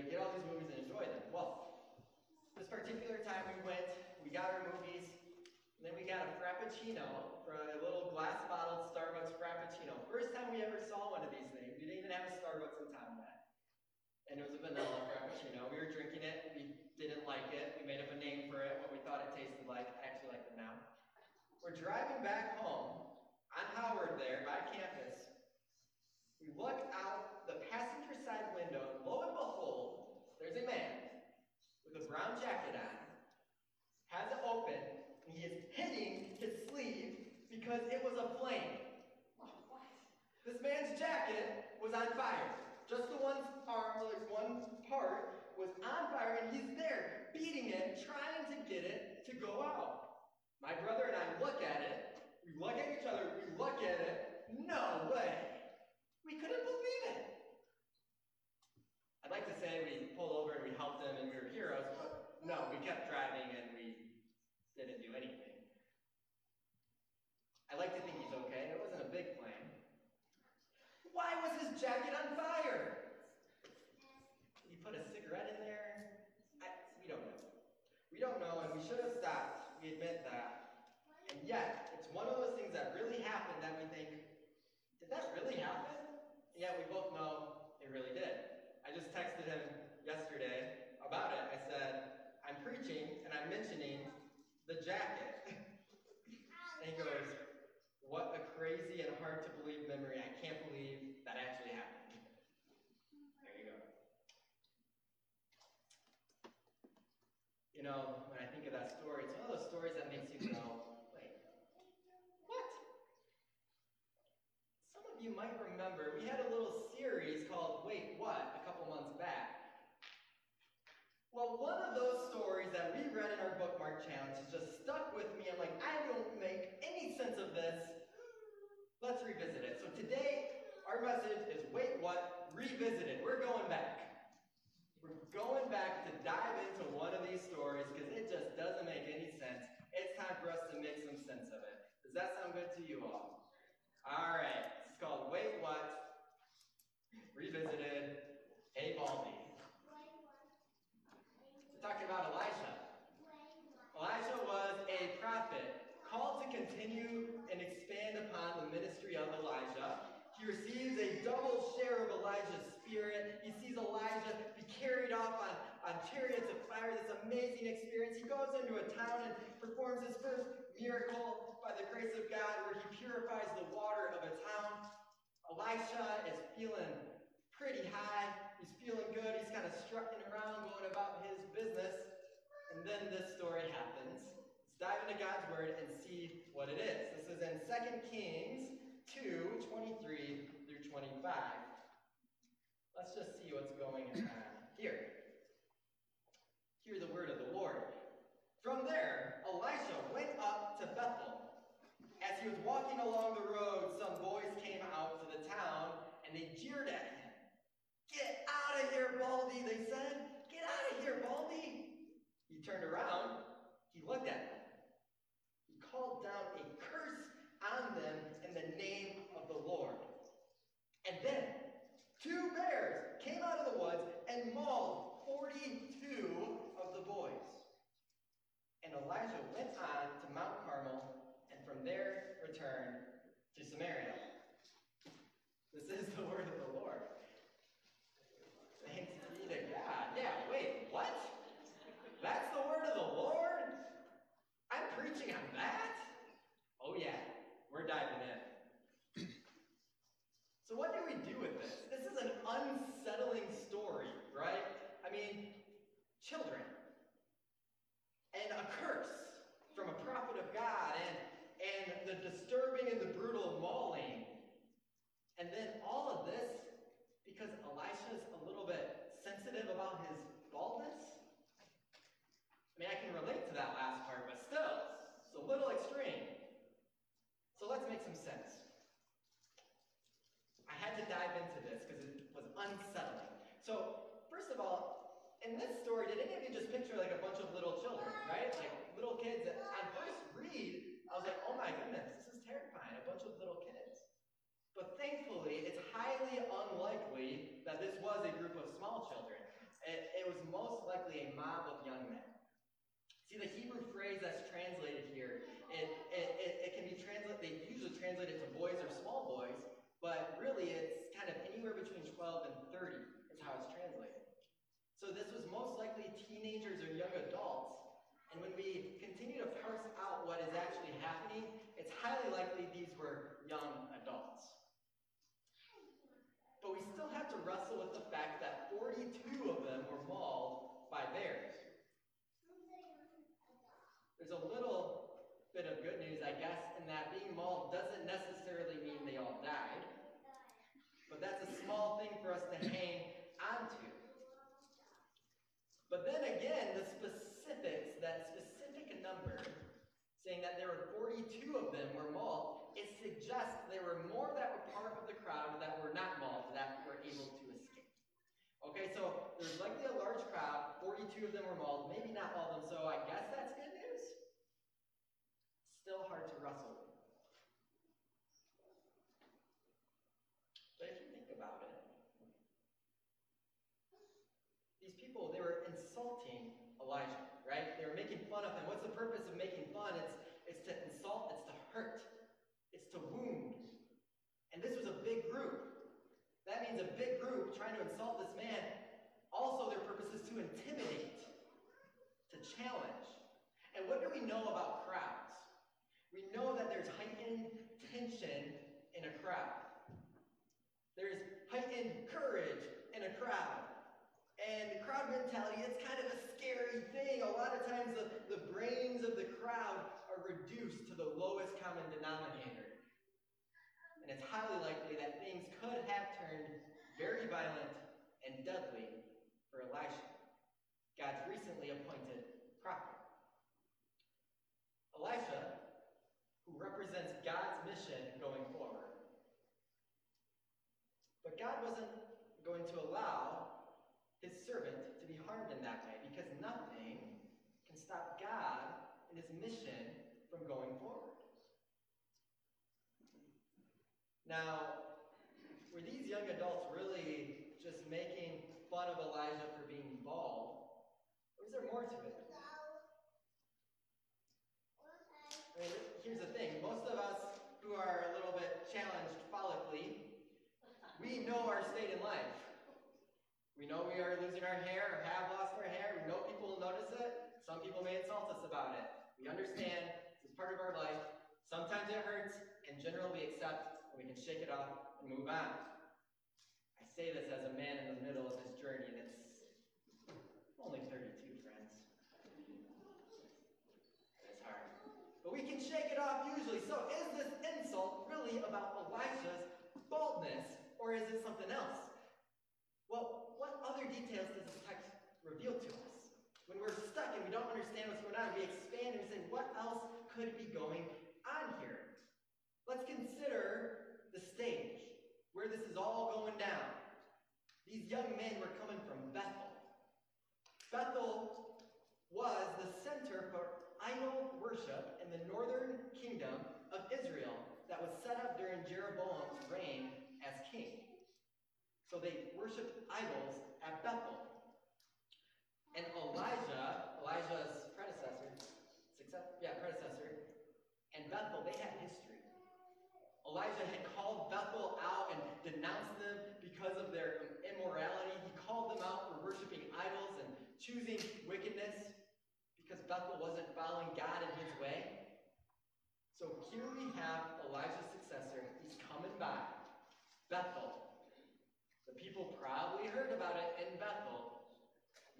would get all these movies and enjoy them. Well, this particular time we went, we got our movies, and then we got a Frappuccino, for a little glass bottled Starbucks Frappuccino. First time we ever saw one of these things. We didn't even have a Starbucks in town yet and it was a vanilla frappuccino. We were drinking it, we didn't like it, we made up a name for it, what we thought it tasted like, I actually like it now. We're driving back home on Howard there by campus. We look out the passenger side window, and lo and behold, there's a man with a brown jacket on, has it open, and he is hitting his sleeve because it was a flame. This man's jacket was on fire. Just the one arm, like one part, was on fire, and he's there, beating it, trying to get it to go out. My brother and I look at it, we look at each other, we look at it, no way. We couldn't believe it. I'd like to say we pulled over and we helped him and we were heroes, but no, we kept driving and we didn't do anything. I like to think he's okay. It wasn't a big flame. Why was his jacket on fire? He put a cigarette in there? I, we don't know. We don't know, and we should have stopped. We admit that. And yet, it's one of those things that really happened that we think, did that really happen? Yet, we both know it really did. I just texted him yesterday about it. I said, I'm preaching and I'm mentioning the jacket. and he goes, what a crazy and hard to believe memory. I can't believe that actually happened. There you go. You know, when I think of that story, it's one of those stories that makes you go, wait, what? Some of you might remember we had a little series called Wait What a couple months back. Well, one of those stories that we read in our bookmark challenge has just stuck with me. I'm like, I don't make any sense of this. Let's revisit it. So today, our message is Wait What? Revisited. We're going back. We're going back to dive into one of these stories because it just doesn't make any sense. It's time for us to make some sense of it. Does that sound good to you all? All right. It's called Wait What? Revisited. Hey, Baldy. We're talking about Elisha. Elisha was a prophet called to continue and expand upon the ministry of Elijah. He receives a double share of Elijah's spirit. He sees Elijah be carried off on, on chariots of fire, this amazing experience. He goes into a town and performs his first miracle by the grace of God, where he purifies the water of a town. Elisha is feeling pretty high. He's feeling good. He's kind of strutting around, going about his business. And then this story happens. Let's dive into God's word and see what it is. This is in 2 Kings 2 23 through 25. Let's just see what's going on here. Hear the word of the Lord. From there, Elisha went up to Bethel. As he was walking along the road, some boys came out to the town and they jeered at him. Get out of here, Baldy, they said. Get out of here, Baldy. He turned around, he looked at them. He called down a curse on them in the name of the Lord. And then two bears came out of the woods and mauled 42 of the boys. And Elisha went on to Mount Carmel and from there returned to Samaria. This is the word of the Lord. Thanks be to God. Yeah, wait, what? That's the word of the Lord? I'm preaching on that? Oh, yeah, we're diving in. so, what do we do with this? This is an unsettling story, right? I mean, children, and a curse from a prophet of God, and, and the disturbing and the brutal mauling. And then all of this because Elisha's a little bit sensitive about his baldness? I mean, I can relate to that last part, but still, it's a little extreme. So let's make some sense. I had to dive into this because it was unsettling. So, first of all, in this story, did any of you just picture like a bunch of little children, right? Like little kids? that on first read, I was like, oh my goodness, this is terrifying. A bunch of little kids. But thankfully, it's highly unlikely that this was a group of small children. It, it was most likely a mob of young men. See, the Hebrew phrase that's translated here, it, it, it can be translated, they usually translate it to boys or small boys, but really it's kind of anywhere between 12 and 30 is how it's translated. So this was most likely teenagers or young adults. And when we continue to parse out what is actually happening, it's highly likely these were young adults. But we still have to wrestle with the fact that 42 of them were mauled by bears. There's a little bit of good news, I guess, in that being mauled doesn't necessarily mean they all died. But that's a small thing for us to hang onto. But then again, the specifics, that specific number, saying that there were 42 of them were mauled, it suggests there were more that were part of the crowd that were not mauled, that were able to escape. Okay, so there's likely a large crowd, 42 of them were mauled, maybe not all of them, so I guess that's good news. Still hard to wrestle with. But if you think about it, these people, they were insulting Elisha, right? They were making fun of him. What's the purpose of making fun? It's, it's to insult, it's to hurt, it's to wound. And this was a big group. That means a big group trying to insult this man. Also, their purpose is to intimidate, to challenge. And what do we know about crowds? We know that there's heightened tension in a crowd. There's heightened courage in a crowd. And the crowd mentality, it's kind of a scary thing. A lot of times the, the brains of the crowd are reduced to the lowest common denominator. And it's highly likely that things could have turned very violent and deadly for Elisha, God's recently appointed prophet. Elisha, who represents God's mission going forward. But God wasn't going to allow his servant to be harmed in that way because nothing can stop God and his mission from going forward. Now, were these young adults really just making fun of Elisha for being bald? Or is there more to it? I mean, here's the thing most of us who are a little bit challenged follically, we know our state in life. We know we are losing our hair or have lost our hair. We know people will notice it. Some people may insult us about it. We understand is part of our life. Sometimes it hurts. In general, we accept and we can shake it off and move on. I say this as a man in the middle of this journey, and it's only 32, friends. It's hard. But we can shake it off usually. So is this insult really about Elisha's baldness, or is it something else? Well, what other details does this text reveal to us? When we're stuck and we don't understand what's going on, we expand and we say, what else could be going on here? Let's consider the stage where this is all going down. These young men were coming from Bethel. Bethel was the center for idol worship in the northern kingdom of Israel that was set up during Jeroboam's reign as king. So they worshiped idols at Bethel. And Elijah, Elijah's predecessor, success, yeah, predecessor, and Bethel, they had history. Elijah had called Bethel out and denounced them because of their immorality. He called them out for worshiping idols and choosing wickedness because Bethel wasn't following God in his way. So here we have Elijah's successor. He's coming by. Bethel. The people probably heard about it in Bethel.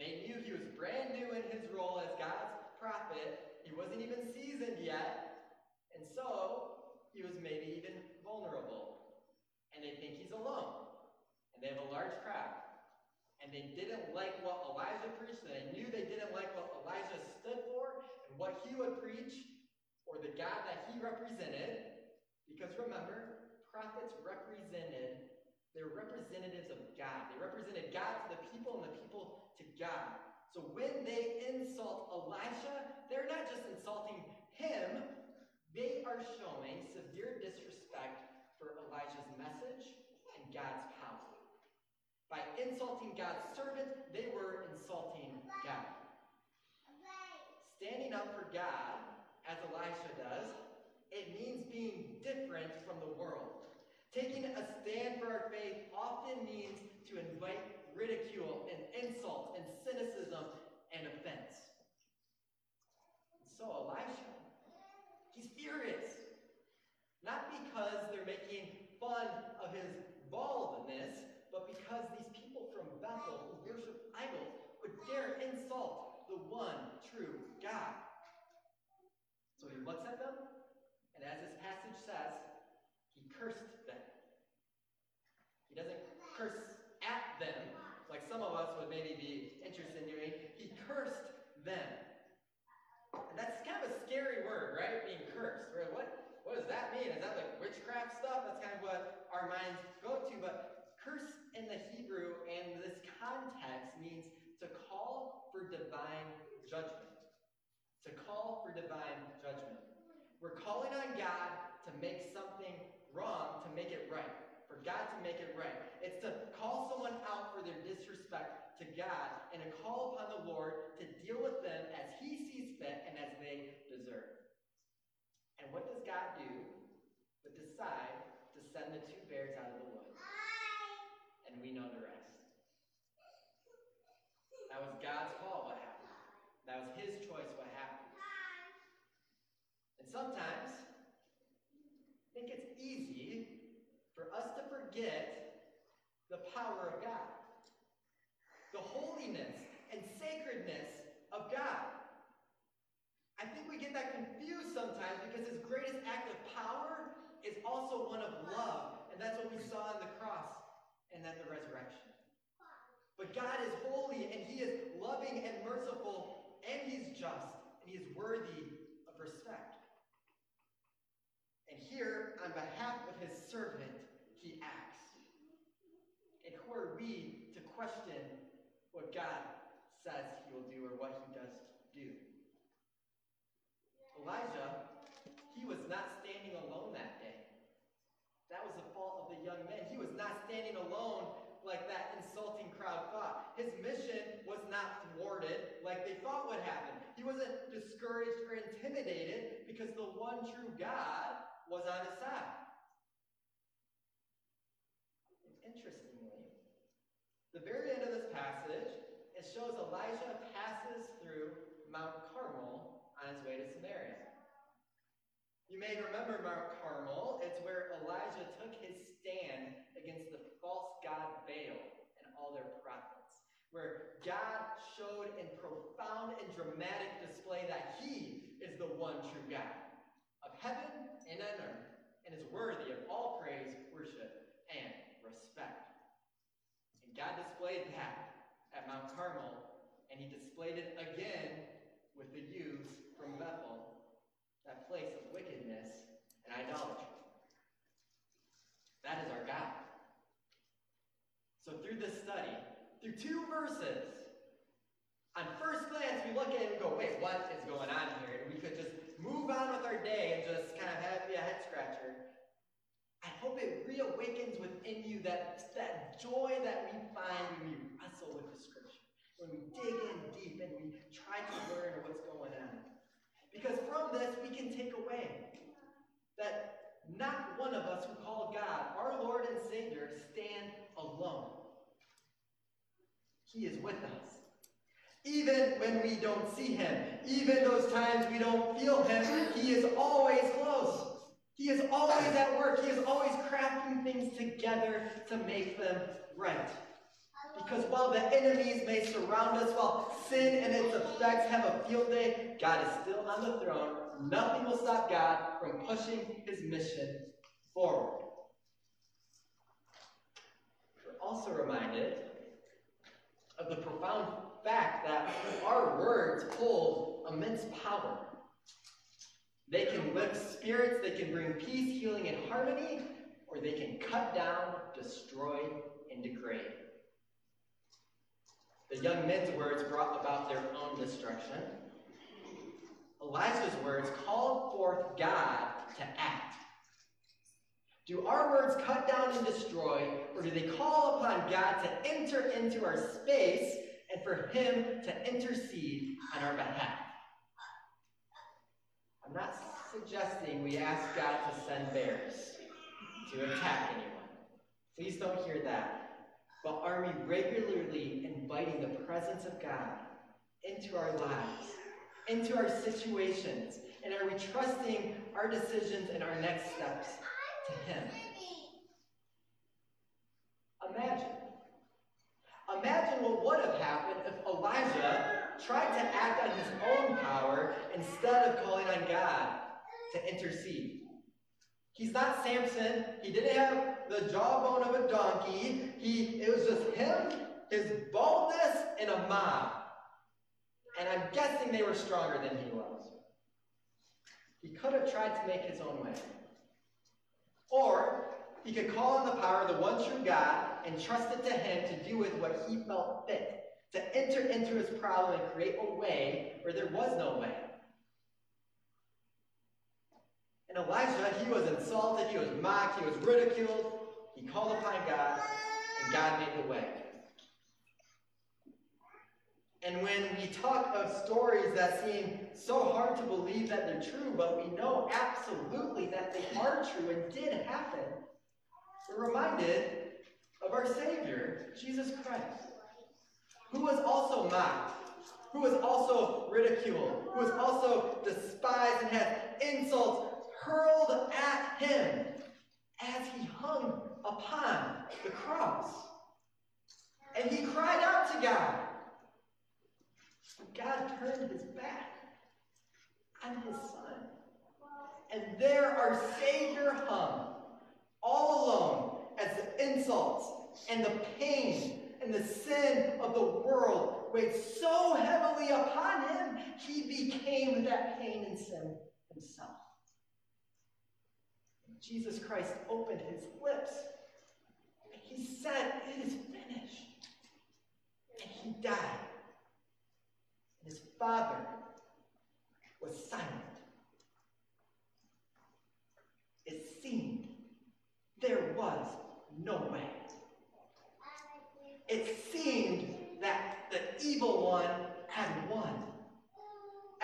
They knew he was brand new in his role as God's prophet. He wasn't even seasoned yet. And so he was maybe even vulnerable. And they think he's alone. And they have a large crowd. And they didn't like what Elijah preached, and they knew they didn't like what Elijah stood for and what he would preach or the God that he represented. Because remember, prophets represented, they're representatives of God. They represented God to the people and the people to God. So when they insult Elisha, they're not just insulting him, they are showing severe disrespect for Elijah's message and God's power. By insulting God's servant, they were insulting God. Standing up for God, as Elisha does, it means being different from the world. Taking a stand for our faith often means to invite ridicule and insult and cynicism and offense. So Elisha, he's furious. Not because they're making fun of his baldness, but because these people from Bethel who worship idols would dare insult the one true God. So he looks at them, and as this passage says, he cursed them. he doesn't curse at them, like some of us would maybe be interested in doing. He cursed them. And that's kind of a scary word, right? Being cursed. Right? What, what does that mean? Is that stuff? That's kind of what our minds go to. But curse in the Hebrew and this context means to call for divine judgment. To call for divine judgment. We're calling on God to make something wrong, to make it right for God to make it right. It's to call someone out for their disrespect to God and to call upon the Lord to deal with them as He sees fit and as they deserve. And what does God do but decide to send the two bears out of the woods? And we know the rest. That was God's call, what happened. That was His choice, what happened. And sometimes, I think it's easy for us to forget the power of God, the holiness and sacredness of God. I think we get that confused sometimes because his greatest act of power is also one of love. And that's what we saw on the cross and at the resurrection. But God is holy and he is loving and merciful and he's just and he is worthy of respect. And here, on behalf of his servant, he acts. And who are we to question what God says he will do or what he does do? Elisha, he was not standing alone that day. That was the fault of the young men. He was not standing alone like that insulting crowd thought. His mission was not thwarted like they thought would happen. He wasn't discouraged or intimidated because the one true God was on his side. Interestingly, the very end of this passage, it shows Elisha passes through Mount Carmel on his way to Samaria. You may remember Mount Carmel. It's where Elijah took his stand against the false god Baal and all their prophets. Where God showed in profound and dramatic display that he is the one true God heaven and on earth and is worthy of all praise, worship, and respect. God displayed that at Mount Carmel, and he displayed it again with the youths from Bethel, that place of wickedness and idolatry. That is our God. So through this study, through two verses, on first glance, we look at it and go, wait, what is going on here? And we could just move on with our day and just kind of have be a head scratcher. I hope it reawakens within you that, that joy that we find when we wrestle with the scripture, when we dig we try to learn what's going on. Because from this, we can take away that not one of us who call God our Lord and Savior stand alone. He is with us. Even when we don't see him, even those times we don't feel him, he is always close. He is always at work. He is always crafting things together to make them right. Because while the enemies may surround us, while sin and its effects have a field day, God is still on the throne. Nothing will stop God from pushing his mission forward. We're also reminded of the profound fact that our words hold immense power. They can lift spirits, they can bring peace, healing, and harmony, or they can cut down, destroy, and degrade. The young men's words brought about their own destruction. Elisha's words called forth God to act. Do our words cut down and destroy, or do they call upon God to enter into our space and for Him to intercede on our behalf? I'm not suggesting we ask God to send bears to attack anyone. Please don't hear that. But are we regularly inviting the presence of God into our lives, into our situations, and are we trusting our decisions and our next steps to Him? Imagine. Imagine what would have happened if Elisha tried to act on his own power instead of calling on God to intercede. He's not Samson. He didn't have the jawbone of a donkey. He it was just him, his boldness, and a mob. And I'm guessing they were stronger than he was. He could have tried to make his own way. Or he could call on the power of the one true God and trust it to him to do with what he felt fit, to enter into his problem and create a way where there was no way. And Elisha, he was insulted, he was mocked, he was ridiculed. He called upon God, and God made the way. And when we talk of stories that seem so hard to believe that they're true, but we know absolutely that they are true and did happen, we're reminded of our Savior, Jesus Christ, who was also mocked, who was also ridiculed, who was also despised and had insults hurled at him as he hung upon the cross. And he cried out to God. But God turned his back on his son. And there our Savior hung, all alone, as the insults and the pain and the sin of the world weighed so heavily upon him, he became that pain and sin himself. Jesus Christ opened his lips. And he said, It is finished. And he died. And his father was silent. It seemed there was no way. It seemed that the evil one.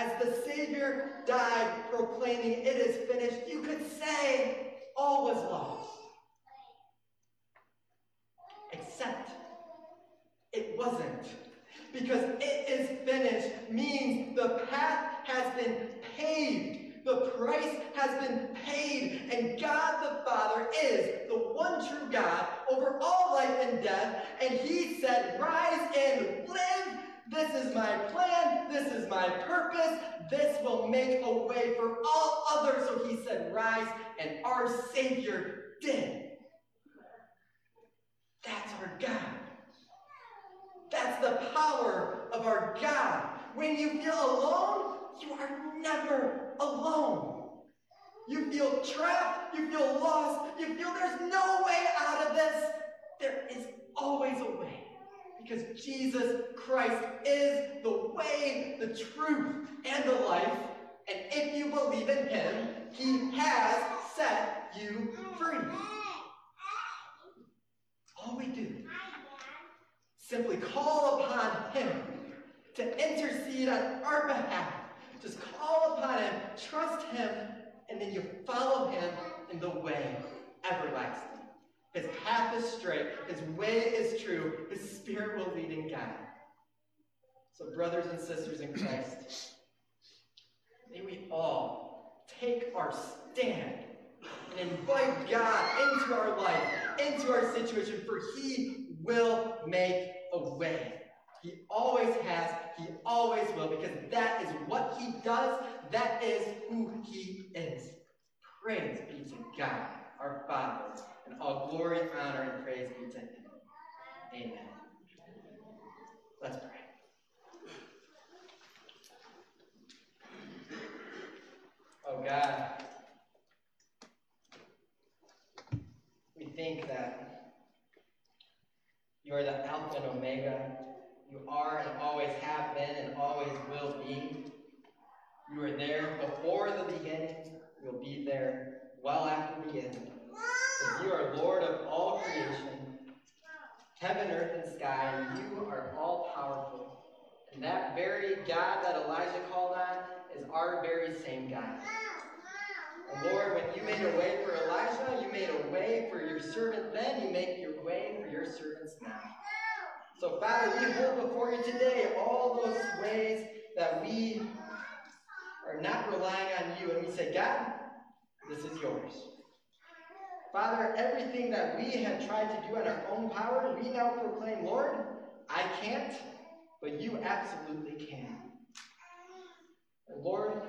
As the Savior died, proclaiming, It is finished, you could say all was lost. Except it wasn't. Because it is finished means the path has been paved. The price has been paid. And God the Father is the one true God over all life and death. And He said, Rise and live. This is my plan. This is my purpose. This will make a way for all others. So He said, Rise. And our Savior did. That's our God. That's the power of our God. When you feel alone, you are never alone. You feel trapped, you feel lost, you feel there's no way out of this. There is always a way. Because Jesus Christ is the way, the truth, and the life. And if you believe in Him, He has set you free. All we do simply call upon Him to intercede on our behalf. Just call upon Him, trust Him, and then you follow Him in the way everlasting. His path is straight, His way is true, His Spirit will lead and guide. So, brothers and sisters in Christ, may we all take our stand and invite God into our life, into our situation, for He will make a way. He always has, He always will, because that is what He does, that is who He is. Praise be to God, our Father, and all glory, honor, and praise be to Him. Amen. Let's pray. Oh God, we think that you are the Alpha and Omega, You are and always have been and always will be. You were there before the beginning. You'll be there well after the end. You are Lord of all creation, heaven, earth, and sky, you are all powerful. And that very God that Elijah called on is our very same God. And Lord, when you made a way for Elijah, you made a way for your servant then, you make your way for your servants now. So, Father, we hold before you today all those ways that we are not relying on you, and we say, God, this is yours. Father, everything that we have tried to do on our own power, we now proclaim, Lord, I can't, but you absolutely can. And Lord,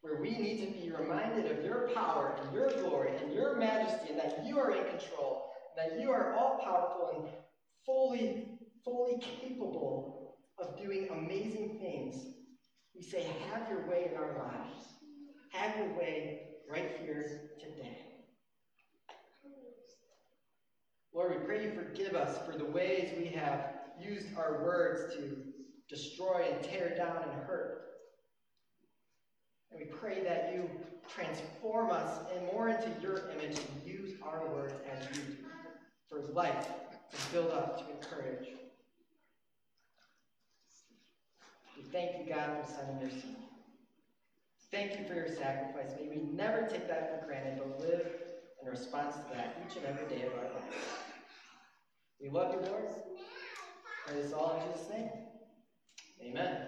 where we need to be reminded of your power and your glory and your majesty, and that you are in control, that you are all powerful and fully, fully capable of doing amazing things. We say, have your way in our lives. Have your way right here today. Lord, we pray you forgive us for the ways we have used our words to destroy and tear down and hurt. And we pray that you transform us and more into your image and use our words as you do for life, to build up, to encourage. We thank you, God, for sending your son. Thank you for your sacrifice. May we never take that for granted, but live in response to that each and every day of our lives. We love you, Lord. Pray this all in Jesus' name. Amen.